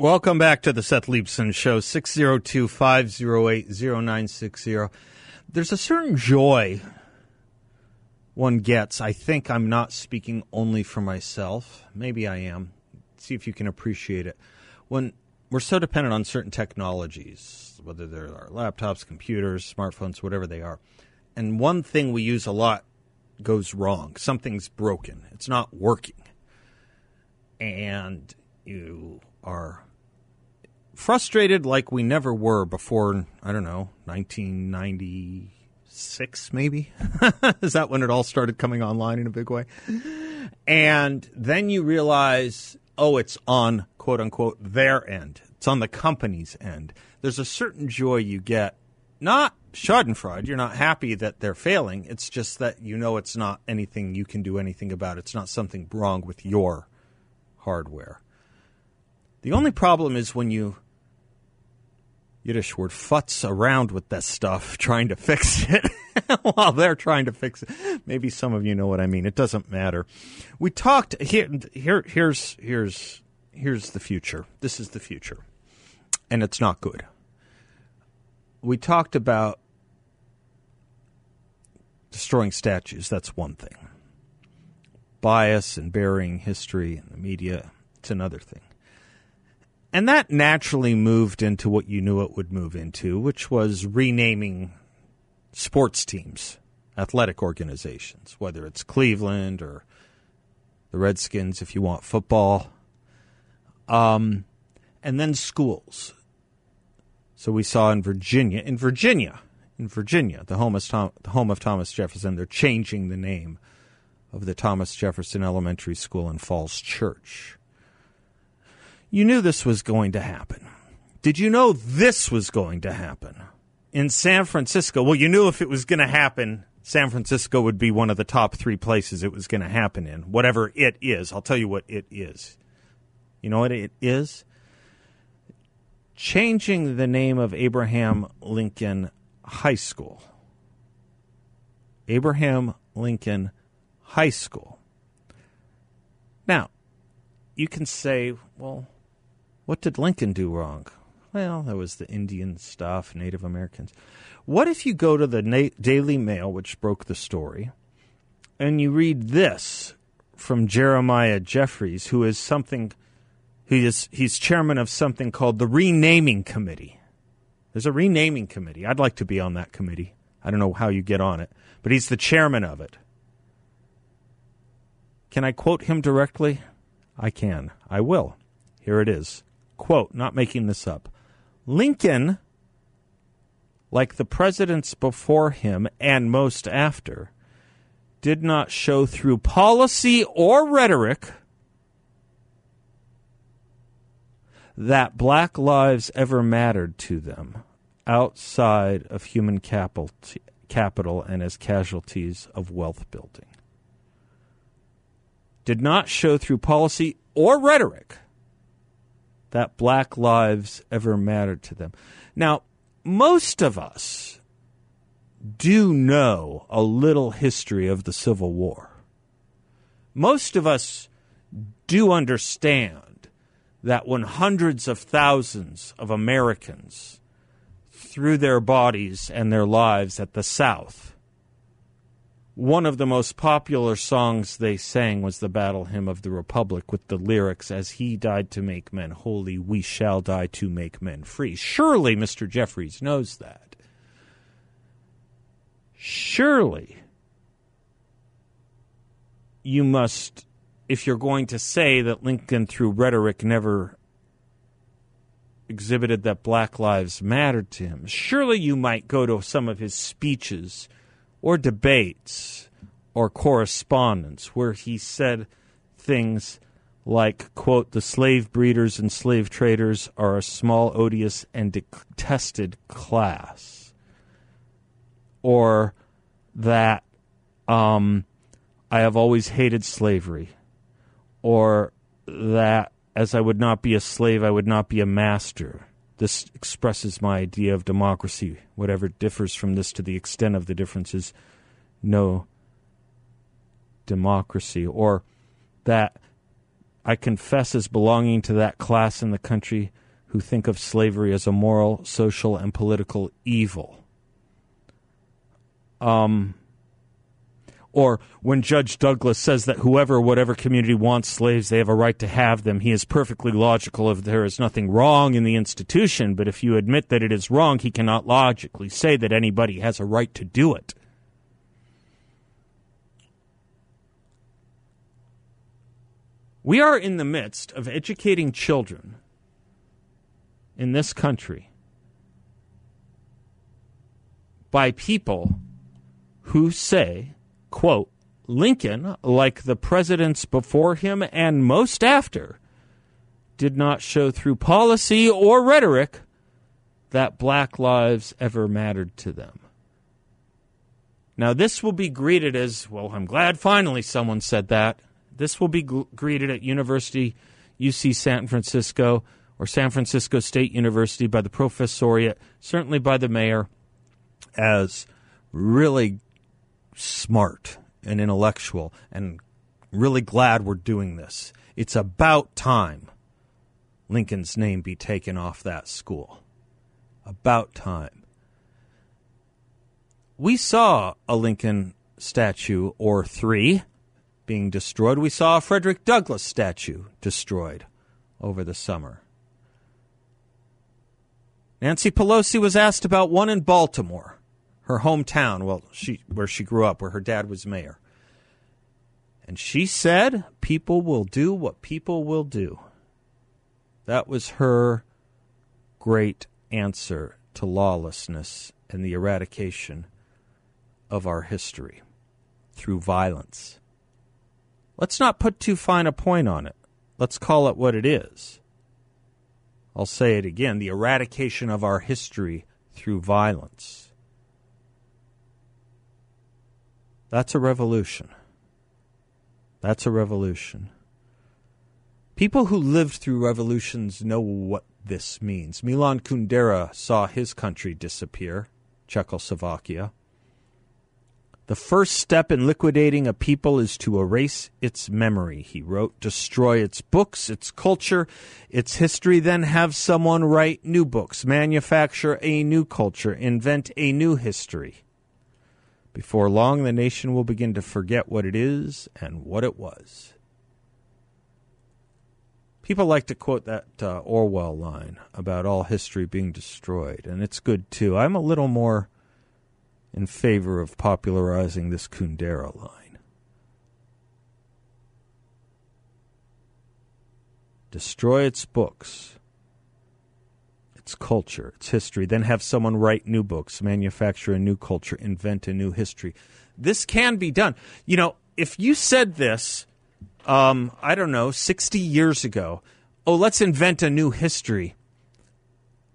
Welcome back to the Seth Leibsohn Show, 602 508 0960. There's a certain joy one gets. I think I'm not speaking only for myself. Maybe I am. See if you can appreciate it. When we're so dependent on certain technologies, whether they're our laptops, computers, smartphones, whatever they are, and one thing we use a lot goes wrong. Something's broken. It's not working. And you are frustrated like we never were before, I don't know, 1996 maybe? Is that when it all started coming online in a big way? And then you realize, oh, it's on quote unquote their end. It's on the company's end. There's a certain joy you get, not Schadenfreude. You're not happy that they're failing. It's just that you know it's not anything you can do anything about. It's not something wrong with your hardware. The only problem is when you Yiddish word futz around with that stuff trying to fix it while they're trying to fix it. Maybe some of you know what I mean. It doesn't matter. We talked here here here's here's here's the future. This is the future. And it's not good. We talked about destroying statues. That's one thing. Bias and burying history in the media, it's another thing. And that naturally moved into what you knew it would move into, which was renaming sports teams, athletic organizations, whether it's Cleveland or the Redskins, if you want football, um, and then schools. So we saw in Virginia, in Virginia, in Virginia, the home Tom, the home of Thomas Jefferson, they're changing the name of the Thomas Jefferson Elementary School in Falls Church. You knew this was going to happen. Did you know this was going to happen? In San Francisco, well, you knew if it was going to happen, San Francisco would be one of the top three places it was going to happen in, whatever it is. I'll tell you what it is. You know what it is? Changing the name of Abraham Lincoln High School. Abraham Lincoln High School. Now, you can say, well, what did Lincoln do wrong? Well, there was the Indian stuff, Native Americans. What if you go to the Na- Daily Mail, which broke the story, and you read this from Jeremiah Jeffries, who is something, he is he's chairman of something called the Renaming Committee. There's a renaming committee. I'd like to be on that committee. I don't know how you get on it, but he's the chairman of it. Can I quote him directly? I can. I will. Here it is. Quote, not making this up. Lincoln, like the presidents before him and most after, did not show through policy or rhetoric that black lives ever mattered to them outside of human capital, capital and as casualties of wealth building. Did not show through policy or rhetoric that black lives ever mattered to them. Now, most of us do know a little history of the Civil War. Most of us do understand that when hundreds of thousands of Americans threw their bodies and their lives at the South, one of the most popular songs they sang was the Battle Hymn of the Republic with the lyrics, As he died to make men holy, we shall die to make men free. Surely Mr. Jeffries knows that. Surely you must, if you're going to say that Lincoln through rhetoric never exhibited that black lives mattered to him, surely you might go to some of his speeches or debates or correspondence where he said things like, quote, the slave breeders and slave traders are a small, odious, and detested class. Or that um, I have always hated slavery. Or that as I would not be a slave, I would not be a master. This expresses my idea of democracy. Whatever differs from this to the extent of the differences, no democracy. Or that I confess as belonging to that class in the country who think of slavery as a moral, social, and political evil. Um, or when Judge Douglas says that whoever, whatever community wants slaves, they have a right to have them, he is perfectly logical if there is nothing wrong in the institution. But if you admit that it is wrong, he cannot logically say that anybody has a right to do it. We are in the midst of educating children in this country by people who say, quote, Lincoln, like the presidents before him and most after, did not show through policy or rhetoric that black lives ever mattered to them. Now, this will be greeted as, well, I'm glad finally someone said that. This will be greeted at University UC San Francisco or San Francisco State University by the professoriate, certainly by the mayor, as really smart and intellectual and really glad we're doing this. It's about time Lincoln's name be taken off that school. About time. We saw a Lincoln statue or three being destroyed. We saw a Frederick Douglass statue destroyed over the summer. Nancy Pelosi was asked about one in Baltimore, her hometown, well, she where she grew up, where her dad was mayor. And she said, "People will do what people will do." That was her great answer to lawlessness and the eradication of our history through violence. Let's not put too fine a point on it. Let's call it what it is. I'll say it again the eradication of our history through violence. That's a revolution. That's a revolution. People who lived through revolutions know what this means. Milan Kundera saw his country disappear, Czechoslovakia. The first step in liquidating a people is to erase its memory, he wrote, destroy its books, its culture, its history, then have someone write new books, manufacture a new culture, invent a new history. Before long, the nation will begin to forget what it is and what it was. People like to quote that uh, Orwell line about all history being destroyed, and it's good too. I'm a little more in favor of popularizing this Kundera line. Destroy its books, its culture, its history, then have someone write new books, manufacture a new culture, invent a new history. This can be done. You know, if you said this, um, I don't know, 60 years ago, oh, let's invent a new history,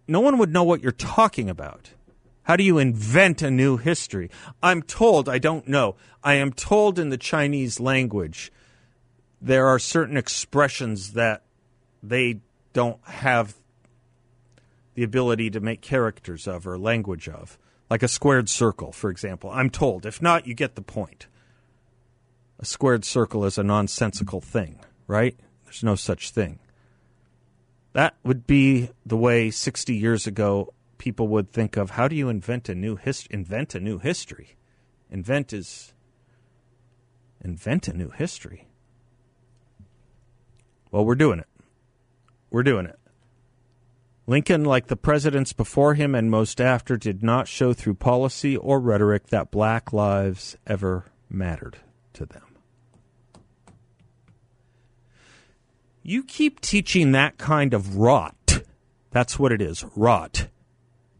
no one would know what you're talking about. How do you invent a new history? I'm told, I don't know, I am told in the Chinese language there are certain expressions that they don't have the ability to make characters of or language of, like a squared circle, for example. I'm told. If not, you get the point. A squared circle is a nonsensical thing, right? There's no such thing. That would be the way 60 years ago people would think of how do you invent a new hist- invent a new history? Invent is invent a new history. Well, we're doing it. We're doing it. Lincoln, like the presidents before him and most after, did not show through policy or rhetoric that black lives ever mattered to them. You keep teaching that kind of rot. That's what it is rot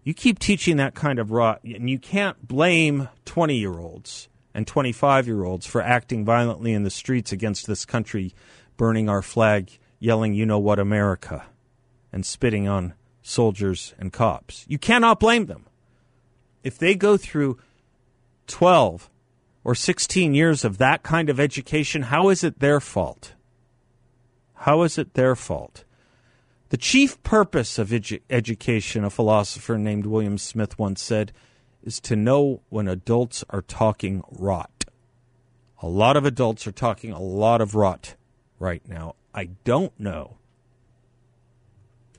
you keep teaching that kind of rot, and you can't blame 20 year olds and 25 year olds for acting violently in the streets against this country burning our flag, yelling, You know what, America, and spitting on soldiers and cops. You cannot blame them. If they go through 12 or 16 years of that kind of education, how is it their fault? How is it their fault? The chief purpose of edu- education, a philosopher named William Smith once said, is to know when adults are talking rot. A lot of adults are talking a lot of rot right now. I don't know.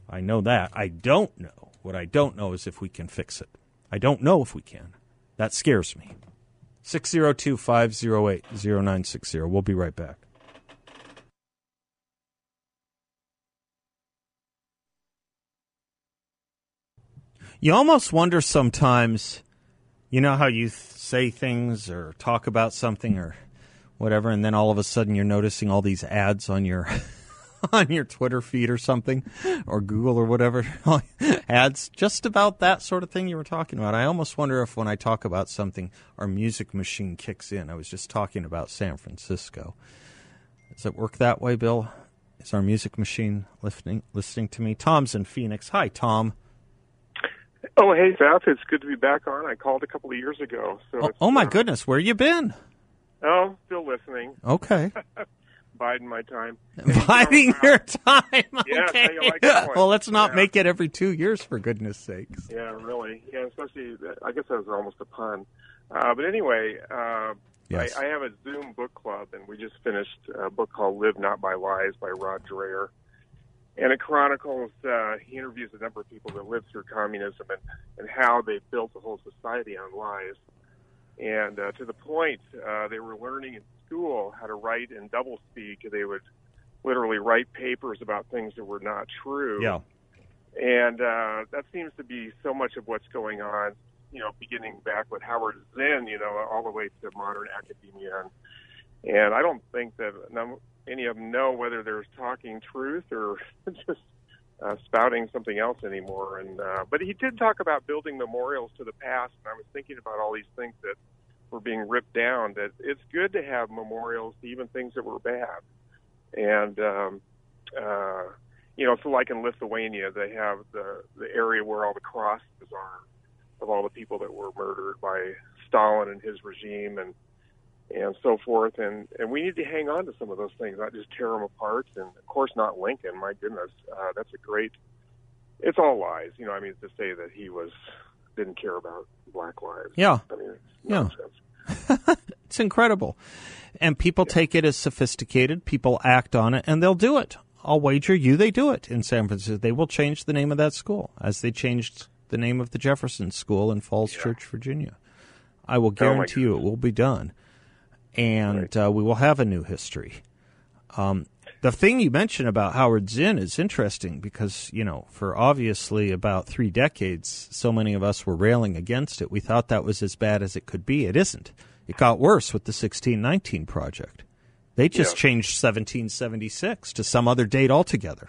I know that. I don't know. What I don't know is if we can fix it. I don't know if we can. That scares me. 602 508 0960. We'll be right back. You almost wonder sometimes, you know how you th- say things or talk about something or whatever, and then all of a sudden you're noticing all these ads on your on your Twitter feed or something, or Google or whatever ads, just about that sort of thing you were talking about. I almost wonder if when I talk about something, our music machine kicks in. I was just talking about San Francisco. Does it work that way, Bill? Is our music machine listening listening to me? Tom's in Phoenix. Hi, Tom. Oh, hey, Seth. It's good to be back on. I called a couple of years ago. So oh, oh, my uh, goodness, where you been? Oh, still listening. Okay. biding my time. Biding your time. Yeah, okay. Like well, let's not yeah. make it every two years, for goodness sakes. Yeah, really. Yeah, especially. I guess that was almost a pun. Uh, but anyway, uh, yes. I, I have a Zoom book club, and we just finished a book called "Live Not by Lies" by Rod Dreher, and it chronicles. Uh, he interviews a number of people that lived through communism and and how they built the whole society on lies. And uh, to the point, uh, they were learning in school how to write in doublespeak. They would literally write papers about things that were not true. Yeah. And uh, that seems to be so much of what's going on, you know, beginning back with Howard Zinn, you know, all the way to modern academia. And, and I don't think that none, any of them know whether they're talking truth or just uh, spouting something else anymore. And uh, but he did talk about building memorials to the past, and I was thinking about all these things that were being ripped down. That it's good to have memorials to even things that were bad. And um, uh, you know, so like in Lithuania, they have the the area where all the crosses are of all the people that were murdered by Stalin and his regime, and and so forth. And and we need to hang on to some of those things, not just tear them apart. And of course, not Lincoln. My goodness, uh, that's a great. It's all lies, you know. I mean, to say that he was didn't care about black lives. Yeah. I mean, yeah. it's incredible, and people yeah. take it as sophisticated. People act on it, and they'll do it. I'll wager you they do it in San Francisco. They will change the name of that school as they changed the name of the Jefferson School in Falls yeah. Church, Virginia. I will guarantee oh you it will be done and right. uh, we will have a new history. Um, the thing you mentioned about Howard Zinn is interesting because, you know, for obviously about three decades, so many of us were railing against it. We thought that was as bad as it could be. It isn't. It got worse with the 1619 project. They just Yeah. changed 1776 to some other date altogether.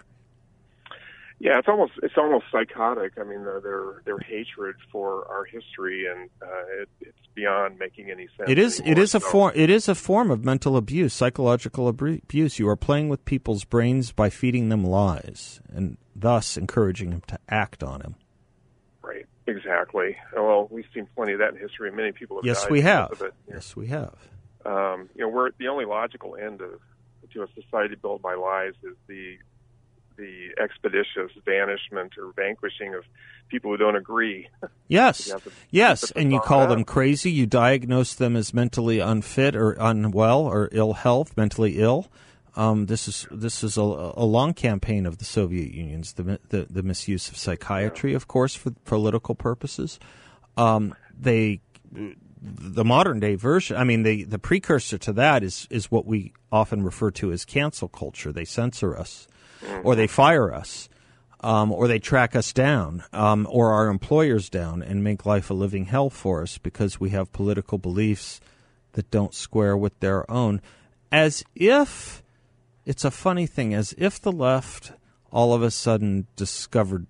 Yeah, it's almost it's almost psychotic. I mean, their their, their hatred for our history and uh, it, it's beyond making any sense. It is. It anymore. is a form. It is a form of mental abuse, psychological abuse. You are playing with people's brains by feeding them lies, and thus encouraging them to act on them. Right. Exactly. Well, we've seen plenty of that in history, and many people have Yes, died we have. it. Yes, we have. Um, you know, we're the only logical end of to a society built by lies is the the expeditious vanishment or vanquishing of people who don't agree. Yes, You have to yes, and you call up. them crazy. You diagnose them as mentally unfit or unwell or ill health, mentally ill. Um, this is this is a, a long campaign of the Soviet Union's the the, the misuse of psychiatry, of course, for political purposes. Um, they the modern day version. I mean, the the precursor to that is is what we often refer to as cancel culture. They censor us, or they fire us um, or they track us down, um, or our employers down, and make life a living hell for us because we have political beliefs that don't square with their own. As if it's a funny thing, as if the left all of a sudden discovered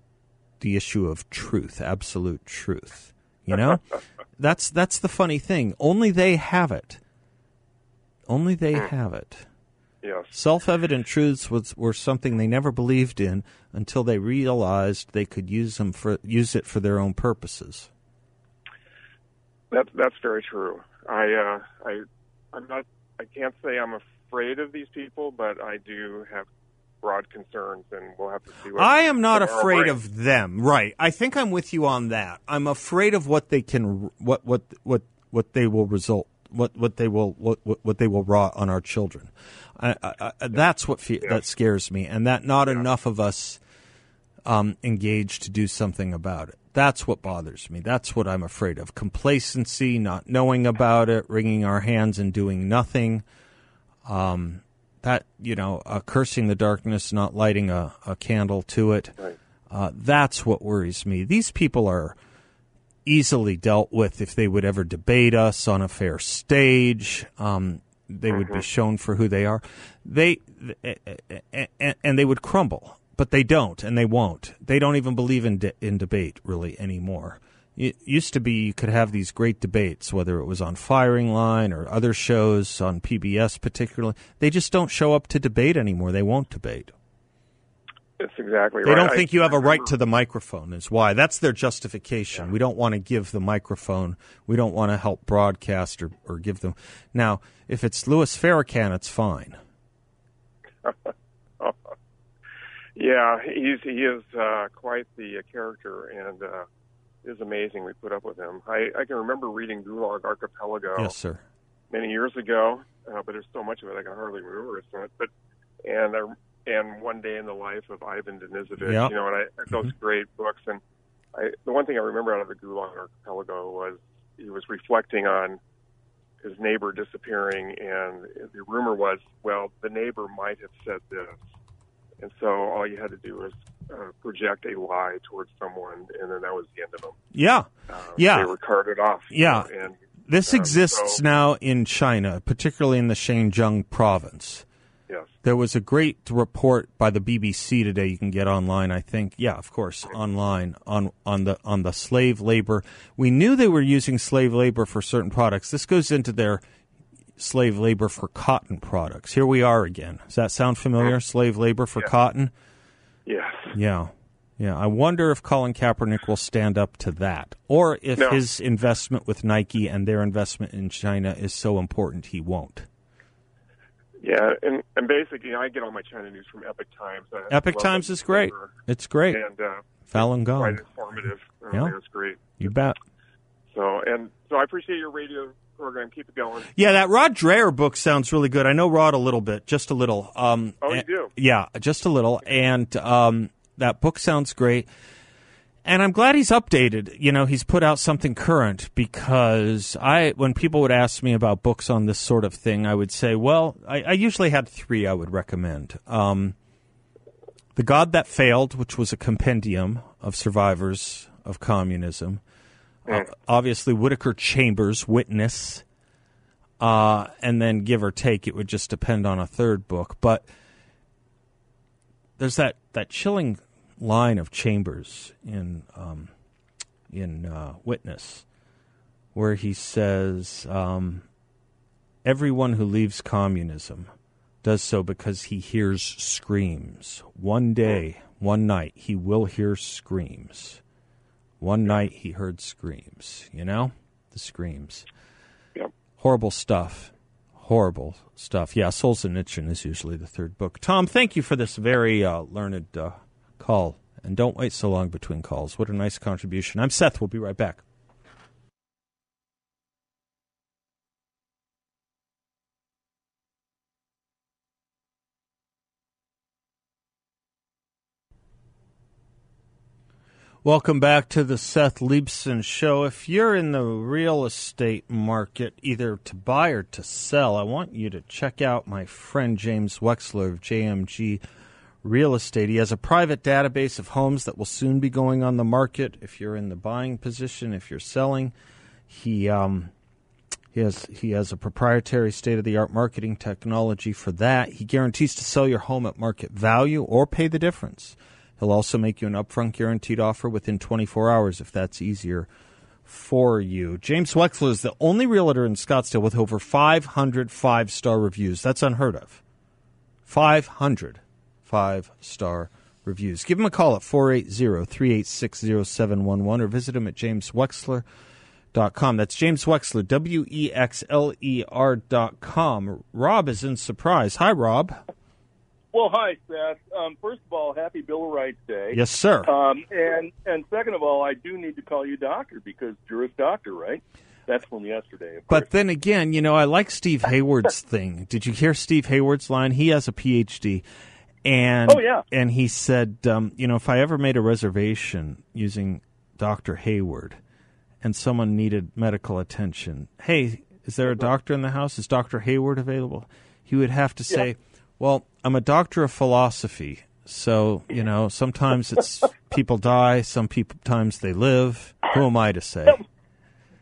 the issue of truth, absolute truth. You know, that's that's the funny thing. Only they have it. Only they have it. Yes. Self-evident truths was, were something they never believed in until they realized they could use them for use it for their own purposes. That's that's very true. I uh, I I'm not. I can't say I'm afraid of these people, but I do have broad concerns, and we'll have to see. what I am not afraid brings. of them. Right. I think I'm with you on that. I'm afraid of what they can what what what what they will result what what they will what what, they will wrought on our children. I, I, I, that's what fe- that scares me, and that not enough of us um, engage to do something about it. That's what bothers me. That's what I'm afraid of. Complacency, not knowing about it, wringing our hands and doing nothing. Um, that you know, uh, cursing the darkness, not lighting a, a candle to it. Right. Uh, that's what worries me. These people are easily dealt with if they would ever debate us on a fair stage. Um, they would be mm-hmm. shown for who they are. They and, eh, eh, eh, and they would crumble, but they don't, and they won't. They don't even believe in de- in debate really anymore. It used to be you could have these great debates, whether it was on Firing Line or other shows on PBS, particularly. They just don't show up to debate anymore. They won't debate. It's exactly They right. don't I- think you have a right to the microphone, is why. That's their justification. We don't want to give the microphone. We don't want to help broadcast or, or give them. Now, if it's Louis Farrakhan, it's fine. Yeah, he's he is uh, quite the uh, character, and uh, is amazing we put up with him. I, I can remember reading Gulag Archipelago Yes, sir. many years ago, uh, but there's so much of it I can hardly remember it. But and uh, and one day in the life of Ivan Denisovich, Yeah. you know, and I those great books. And I the one thing I remember out of the Gulag Archipelago was he was reflecting on his neighbor disappearing, and the rumor was, well, the neighbor might have said this, and so all you had to do was uh, project a lie towards someone, and then that was the end of them. Yeah. Uh, Yeah. they were carted off. Yeah. and This Um, exists so- now in China, particularly in the Xinjiang province. There was a great report by the BBC today. You can get online, I think. Yeah, of course, online on on the on the slave labor. We knew they were using slave labor for certain products. This goes into their slave labor for cotton products. Here we are again. Does that sound familiar? Slave labor for cotton. yes. Yeah. Yeah, I wonder if Colin Kaepernick will stand up to that, or if No. his investment with Nike and their investment in China is so important he won't. Yeah, and and basically, I get all my China news from Epoch Times. I Epoch Times is great. paper, It's great. and uh, Falun Gong. quite informative. Uh, Yeah. It's great. You bet. So and so, I appreciate your radio program. Keep it going. Yeah, that Rod Dreher book sounds really good. I know Rod a little bit, just a little. Um, Oh, you do? Yeah, just a little. And um, that book sounds great. And I'm glad he's updated. You know, he's put out something current because I, when people would ask me about books on this sort of thing, I would say, well, I, I usually had three I would recommend. Um, the God That Failed, which was a compendium of survivors of communism. Uh, obviously, Whittaker Chambers, Witness. Uh, and then give or take, it would just depend on a third book. But there's that, that chilling line of Chambers in um, in uh, Witness, where he says, um, "Everyone who leaves communism does so because he hears screams. One day, one night, he will hear screams. One night, he heard screams. You know, the screams. Yep. Horrible stuff." Horrible stuff. Yeah, Solzhenitsyn is usually the third book. Tom, thank you for this very uh, learned uh, call. And don't wait so long between calls. What a nice contribution. I'm Seth. We'll be right back. Welcome back to the Seth Leibsohn Show. If you're in the real estate market, either to buy or to sell, I want you to check out my friend James Wexler of JMG Real Estate. He has a private database of homes that will soon be going on the market. If you're in the buying position, if you're selling, he um, he has he has a proprietary state of the art marketing technology for that. He guarantees to sell your home at market value or pay the difference. He'll also make you an upfront guaranteed offer within 24 hours if that's easier for you. James Wexler is the only realtor in Scottsdale with over 500 five star reviews. That's unheard of. 500 five star reviews. Give him a call at 480 386 0711 or visit him at jameswexler.com. That's James Wexler, W E X L E R.com. Rob is in surprise. Hi, Rob. Well, hi, Seth. Um, first of all, happy Bill of Rights Day. Yes, sir. Um, and and second of all, I do need to call you doctor because you're Juris Doctor, right? That's from yesterday. Of But then again, you know, I like Steve Hayward's thing. Did you hear Steve Hayward's line? He has a PhD, and Oh, yeah. and he said, um, you know, if I ever made a reservation using Doctor Hayward, and someone needed medical attention, hey, is there a doctor in the house? Is Doctor Hayward available? He would have to say, well, I'm a doctor of philosophy. So, you know, sometimes it's people die, some people times they live. Who am I to say?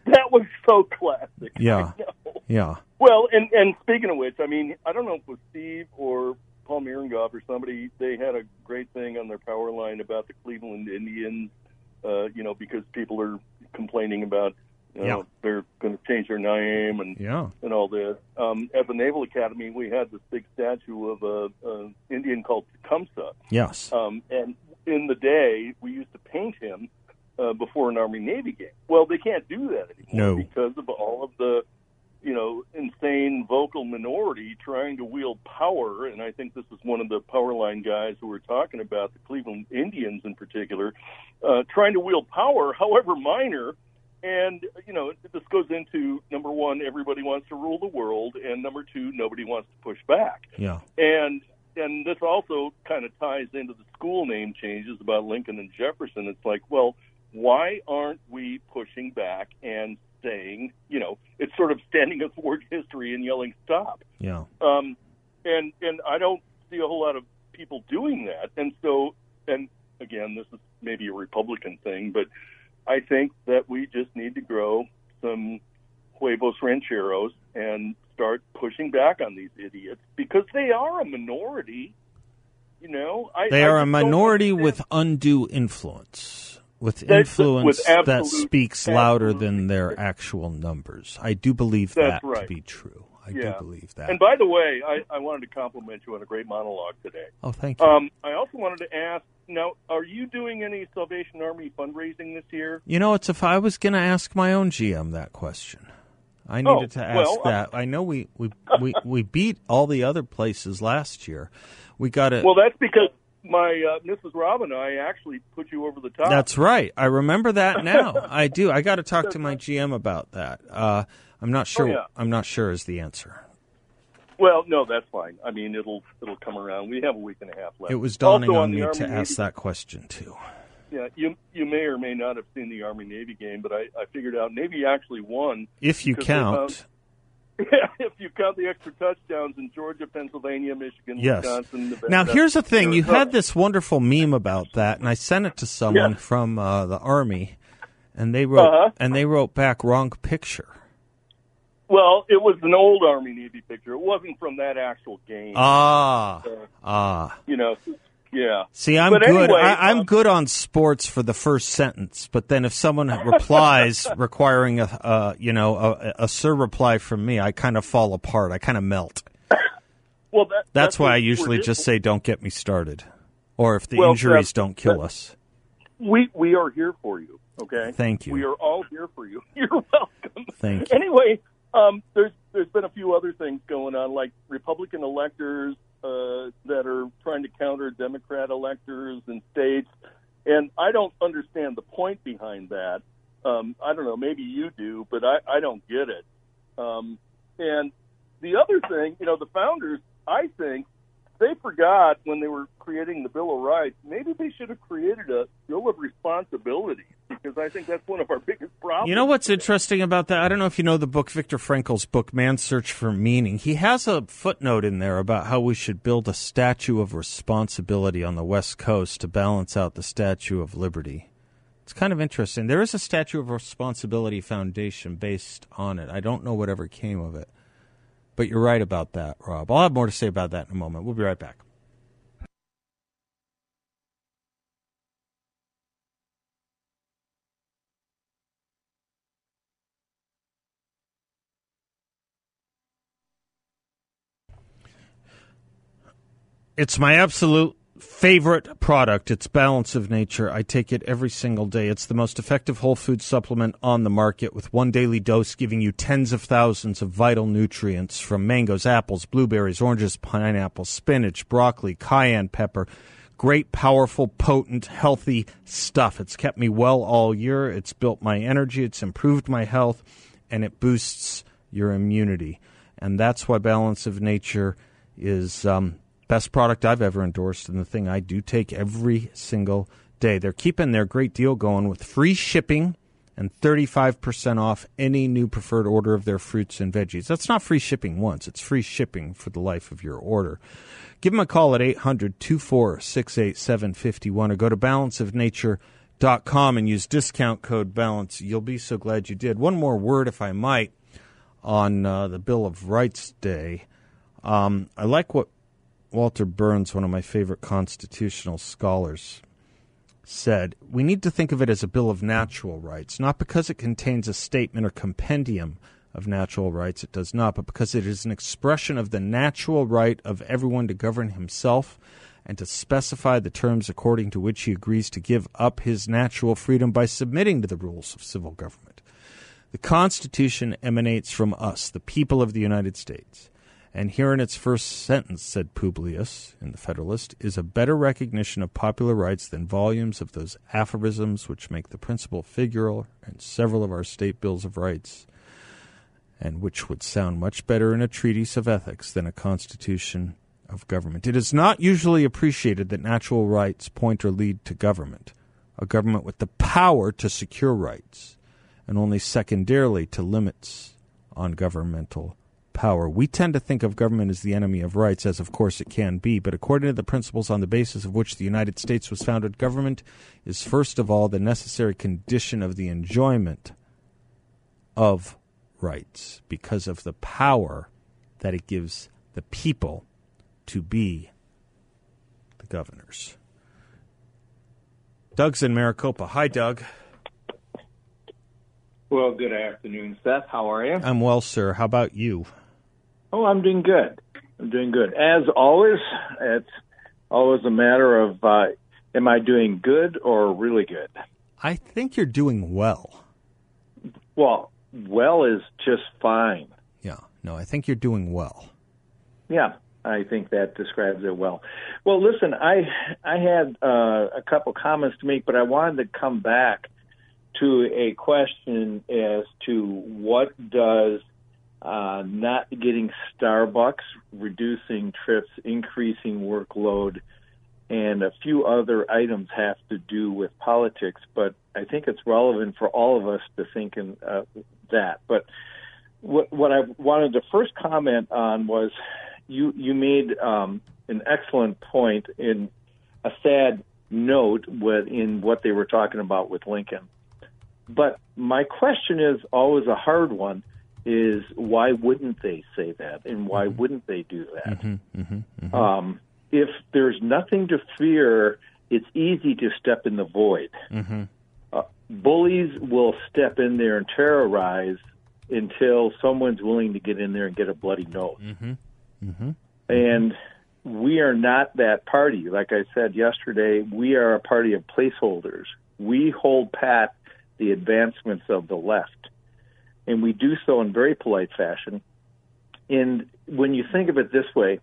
that was so classic. Yeah. Yeah. Well, and and speaking of which, I mean, I don't know if it was Steve or Paul Mirengoff or somebody. They had a great thing on their power line about the Cleveland Indians. Uh, you know, because people are complaining about you know, Yeah. they're going to change their name and Yeah. and all this. Um, at the Naval Academy, we had this big statue of a, a Indian called Tecumseh. Yes. Um, and in the day, we used to paint him uh, before an Army Navy game. Well, they can't do that anymore No. because of all of the, you know, insane vocal minority trying to wield power. And I think this is one of the power line guys who were talking about the Cleveland Indians in particular, uh, trying to wield power, however minor. And you know, this goes into number one, everybody wants to rule the world, and number two, nobody wants to push back Yeah. and and this also kind of ties into the school name changes about Lincoln and Jefferson. It's like, well, why aren't we pushing back and saying, you know, it's sort of standing athwart history and yelling stop. Yeah. Um, and and I don't see a whole lot of people doing that. And so, and again, this is maybe a Republican thing, but I think that we just need to grow some huevos rancheros and start pushing back on these idiots because they are a minority. You know, I, They are a minority with undue influence, with influence with that speaks louder than their actual numbers. I do believe that to be true. I Yeah. do believe that. And by the way, I, I wanted to compliment you on a great monologue today. oh, thank you. Um, I also wanted to ask now, are you doing any Salvation Army fundraising this year? you know, it's if I was going to ask my own GM that question. I Oh, needed to ask well, that. I know we, we, we, we beat all the other places last year. We got it. Well, that's because my uh, Mrs. Rob and I actually put you over the top. That's right. I remember that now. I do. I got to talk to my GM about that. Uh, I'm not sure. Oh, yeah. I'm not sure is the answer. well, no, that's fine. I mean, it'll it'll come around. We have a week and a half left. It was dawning Also on the me Army to Navy- ask that question too. Yeah, you you may or may not have seen the Army Navy game, but I, I figured out Navy actually won. If you Because count, if you count the extra touchdowns in Georgia, Pennsylvania, Michigan, yes. Wisconsin, Nevada. Now here's the thing: you had this wonderful meme about that, and I sent it to someone Yeah. from uh, the army, and they wrote Uh-huh. and they wrote back wrong picture. Well, it was an old Army Navy picture. It wasn't from that actual game. Ah, ah. you know, yeah. See, I'm But good. anyway, I, I'm um, good on sports for the first sentence, but then if someone replies requiring a, uh, you know, a, a sir reply from me, I kind of fall apart. I kind of melt. Well, that, That's, why I usually just say, "Don't get me started," or if the Well, injuries don't kill us. we we are here for you. Okay. Thank you. We are all here for you. You're welcome. Thank you. Anyway, um, there's there's been a few other things going on, like Republican electors uh, that are trying to counter Democrat electors and states, and I don't understand the point behind that. Um, I don't know, maybe you do, but I, I don't get it. Um, and the other thing, you know, the founders, I think they forgot when they were creating the Bill of Rights. Maybe they should have created a Bill of Responsibility because I think that's one of our biggest problems. You know what's interesting about that? I don't know if you know the book Viktor Frankl's book Man's Search for Meaning. He has a footnote in there about how we should build a statue of responsibility on the West Coast to balance out the Statue of Liberty. It's kind of interesting. There is a Statue of Responsibility Foundation based on it. I don't know whatever came of it. But you're right about that, Rob. I'll have more to say about that in a moment. We'll be right back. It's my absolute favorite product. It's Balance of Nature. I take it every single day. It's the most effective whole food supplement on the market with one daily dose giving you tens of thousands of vital nutrients from mangoes, apples, blueberries, oranges, pineapples, spinach, broccoli, cayenne pepper. Great, powerful, potent, healthy stuff. It's kept me well all year. It's built my energy. It's improved my health and it boosts your immunity. And that's why Balance of Nature is um, best product I've ever endorsed and the thing I do take every single day. They're keeping their great deal going with free shipping and 35% off any new preferred order of their fruits and veggies. That's not free shipping once, it's free shipping for the life of your order. Give them a call at 800 246 8751 or go to balanceofnature.com and use discount code BALANCE. You'll be so glad you did. One more word, if I might, on uh, the Bill of Rights Day. Um, I like what Walter Berns, one of my favorite constitutional scholars, said we need to think of it as a Bill of Natural Rights, not because it contains a statement or compendium of natural rights, it does not, but because it is an expression of the natural right of everyone to govern himself and to specify the terms according to which he agrees to give up his natural freedom by submitting to the rules of civil government. The Constitution emanates from us, the people of the United States. And here in its first sentence, said Publius in the Federalist, is a better recognition of popular rights than volumes of those aphorisms which make the principal figure in several of our state bills of rights, and which would sound much better in a treatise of ethics than a constitution of government. It is not usually appreciated that natural rights point or lead to government, a government with the power to secure rights, and only secondarily to limits on governmental power. We tend to think of government as the enemy of rights, as of course it can be, but according to the principles on the basis of which the United States was founded, government is first of all the necessary condition of the enjoyment of rights because of the power that it gives the people to be the governors. Doug's in Maricopa. Hi, Doug. Well, good afternoon, Seth. How are you? I'm well, sir. How about you? Oh, I'm doing good. I'm doing good. As always, it's always a matter of uh, am I doing good or really good? I think you're doing well. Well, well is just fine. Yeah. No, I think you're doing well. Yeah, I think that describes it well. Well, listen, I I had uh, a couple comments to make, but I wanted to come back to a question as to what does uh, not getting Starbucks, reducing trips, increasing workload, and a few other items have to do with politics. But I think it's relevant for all of us to think in uh, that. But what, what I wanted to first comment on was you you made um, an excellent point in a sad note in what they were talking about with Lincoln. But my question is always a hard one is why wouldn't they say that and why mm-hmm. wouldn't they do that? Mm-hmm, mm-hmm, mm-hmm, um, if there's nothing to fear, it's easy to step in the void. Mm-hmm. Uh, bullies will step in there and terrorize until someone's willing to get in there and get a bloody nose. Mm-hmm, and we are not that party. Like I said yesterday, we are a party of placeholders. We hold pat the advancements of the left and we do so in very polite fashion. And when you think of it this way,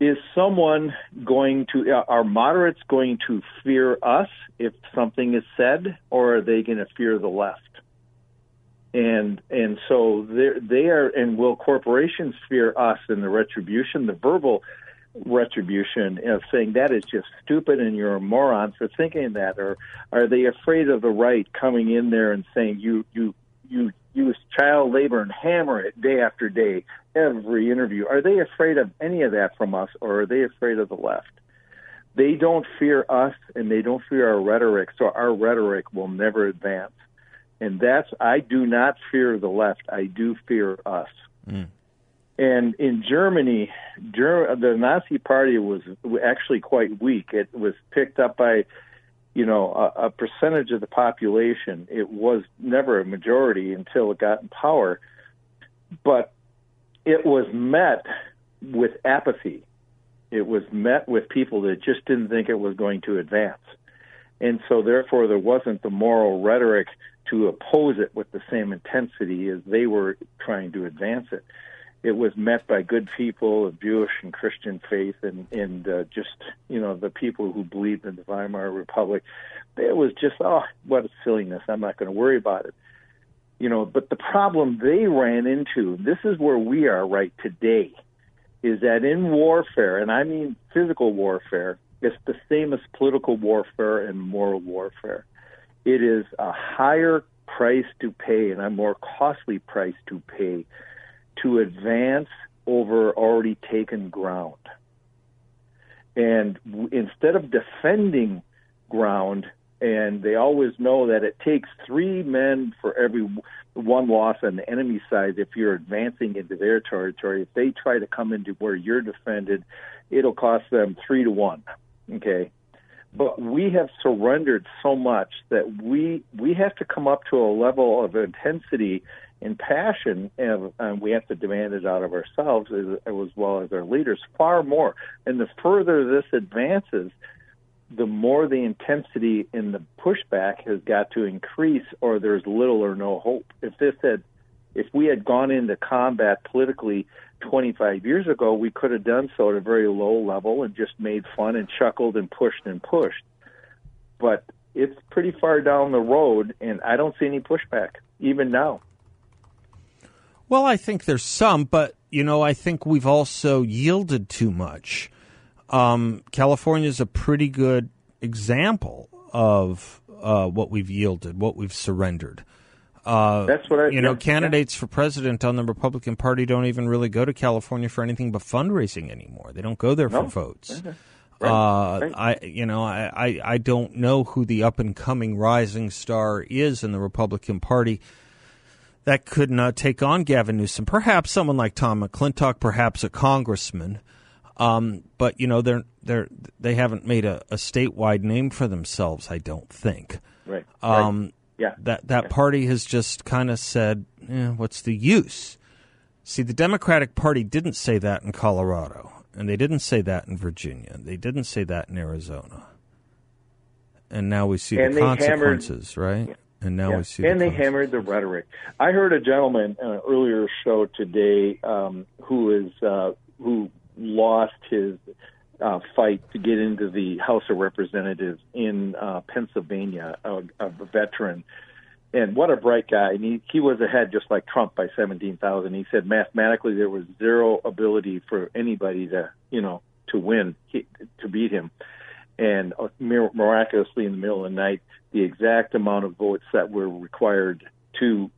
is someone going to uh, are moderates going to fear us if something is said, or are they going to fear the left? And and so they are, and will corporations fear us and the retribution, the verbal retribution of saying that is just stupid and you're a moron for thinking that, or are they afraid of the right coming in there and saying you you you use child labor and hammer it day after day, every interview. Are they afraid of any of that from us, or are they afraid of the left? They don't fear us, and they don't fear our rhetoric, so our rhetoric will never advance. And that's, I do not fear the left, I do fear us. Mm. And in Germany, Ger- the Nazi Party was actually quite weak. It was picked up by you know, a, a percentage of the population. It was never a majority until it got in power, but it was met with apathy. It was met with people that just didn't think it was going to advance. And so, therefore, there wasn't the moral rhetoric to oppose it with the same intensity as they were trying to advance it. It was met by good people of Jewish and Christian faith, and and uh, just you know the people who believed in the Weimar Republic. It was just oh, what a silliness! I'm not going to worry about it. You know, but the problem they ran into, this is where we are right today, is that in warfare, and I mean physical warfare, it's the same as political warfare and moral warfare. It is a higher price to pay and a more costly price to pay to advance over already taken ground. And instead of defending ground, and they always know that it takes three men for every one loss on the enemy side if you're advancing into their territory. If they try to come into where you're defended, it'll cost them three to one. Okay. But we have surrendered so much that we we have to come up to a level of intensity and passion, and, and we have to demand it out of ourselves as, as well as our leaders far more. And the further this advances, the more the intensity in the pushback has got to increase, or there's little or no hope. If this had, if we had gone into combat politically 25 years ago, we could have done so at a very low level and just made fun and chuckled and pushed and pushed. But it's pretty far down the road, and I don't see any pushback even now. Well, I think there's some, but you know, I think we've also yielded too much. Um, California is a pretty good example of uh, what we've yielded, what we've surrendered. Uh, That's what I. You know, yeah, candidates yeah. for president on the Republican Party don't even really go to California for anything but fundraising anymore. They don't go there no. for votes. Right. Uh, right. I, you know, I, I, I don't know who the up and coming rising star is in the Republican Party that could not take on Gavin Newsom. Perhaps someone like Tom McClintock, perhaps a congressman. Um, but you know, they're they're they haven't made a, a, statewide name for themselves. I don't think. Right. Um, right. Yeah. That that yeah. party has just kind of said, eh, "What's the use?" See, the Democratic Party didn't say that in Colorado, and they didn't say that in Virginia. They didn't say that in Arizona. And now we see and the consequences, hammered, right? And now yeah. we see. And the they hammered the rhetoric. I heard a gentleman in an earlier show today um, who is uh, who lost his uh, fight to get into the House of Representatives in uh, Pennsylvania, a, a veteran. And what a bright guy! And he he was ahead just like Trump by seventeen thousand. He said mathematically there was zero ability for anybody to you know to win he, to beat him. And uh, miraculously, in the middle of the night, the exact amount of votes that were required to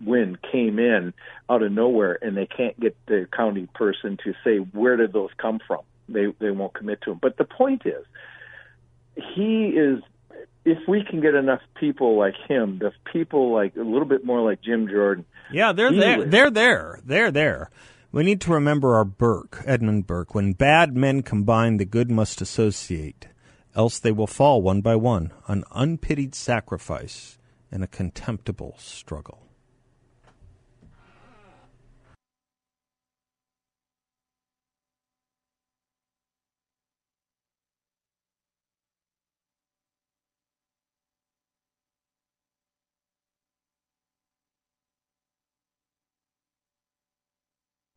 win came in out of nowhere, and they can't get the county person to say where did those come from they they won't commit to him. But the point is, he is. If we can get enough people like him, the people like a little bit more like Jim Jordan. Yeah, they're there. Was, they're there. They're there. We need to remember our Burke, Edmund Burke. When bad men combine, the good must associate, else they will fall one by one, an unpitied sacrifice and a contemptible struggle.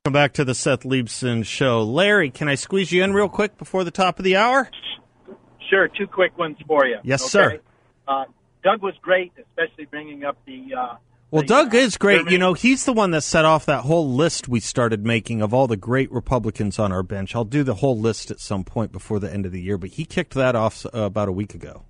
Welcome back to the Seth Leibsohn Show. Larry, can I squeeze you in real quick before the top of the hour? Sure, two quick ones for you. Yes, okay? sir. Uh, Doug was great, especially bringing up the. Uh, well, the, Doug uh, is great. Germany. You know, he's the one that set off that whole list we started making of all the great Republicans on our bench. I'll do the whole list at some point before the end of the year, but he kicked that off uh, about a week ago.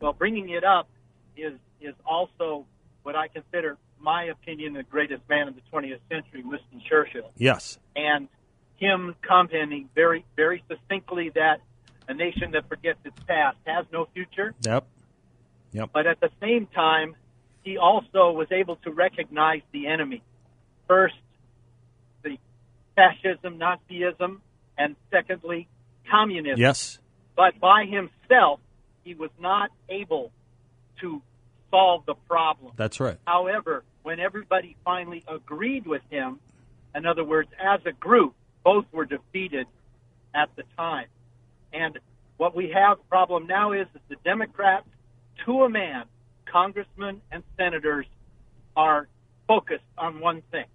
Well, bringing it up is is also what I consider my opinion, the greatest man of the 20th century, Winston Churchill. Yes. And him commenting very, very succinctly that a nation that forgets its past has no future. Yep. Yep. But at the same time, he also was able to recognize the enemy. First, the fascism, Nazism, and secondly, communism. Yes. But by himself, he was not able to solve the problem. That's right. However, when everybody finally agreed with him, in other words, as a group, both were defeated at the time. And what we have problem now is that the Democrats, to a man, congressmen and senators, are focused on one thing,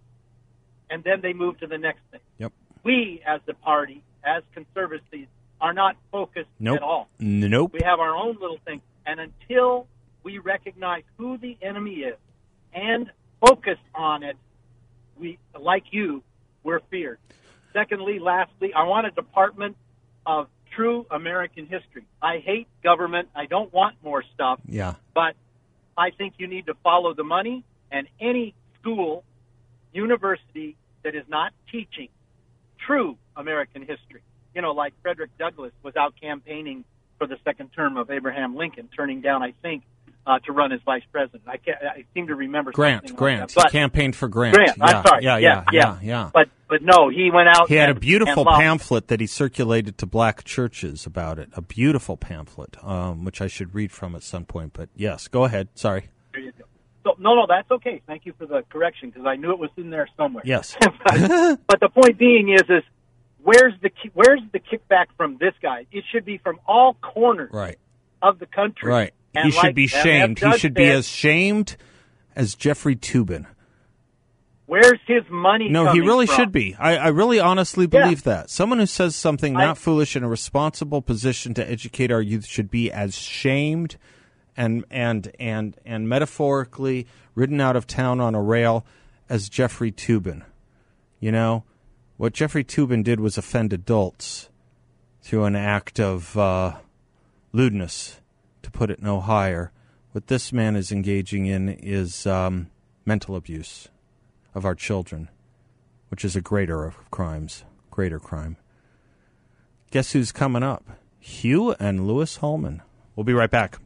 and then they move to the next thing. Yep. We, as the party, as conservatives, are not focused Nope. at all. Nope. We have our own little thing. And until we recognize who the enemy is and focus on it, we, like you, we're feared. Secondly, lastly, I want a department of true American history. I hate government. I don't want more stuff, Yeah. but I think you need to follow the money and any school, university that is not teaching true American history. You know, like Frederick Douglass was out campaigning for the second term of Abraham Lincoln, turning down, I think, uh, to run as vice president. I, can't, I seem to remember Grant, Grant. Like he campaigned for Grant. Grant, yeah, I'm sorry. Yeah, yeah, yeah, yeah, yeah. But but no, he went out. He had a beautiful pamphlet that he circulated to black churches about it. A beautiful pamphlet, um, which I should read from at some point. But yes, go ahead. Sorry. There you go. So, no, no, that's okay. Thank you for the correction because I knew it was in there somewhere. Yes. but, but the point being is, is where's the ki- where's the kickback from this guy? It should be from all corners Right. of the country. Right. And he should like- be shamed. He should be as shamed as Jeffrey Toobin. Where's his money? No, he really from? should be. I, I really honestly Yeah. believe that. Someone who says something I- not foolish in a responsible position to educate our youth should be as shamed and and and and metaphorically ridden out of town on a rail as Jeffrey Toobin. You know, what Jeffrey Toobin did was offend adults through an act of uh, lewdness, to put it no higher. What this man is engaging in is um, mental abuse of our children, which is a greater of crimes, greater crime. Guess who's coming up? Hugh and Lewis Holman. We'll be right back.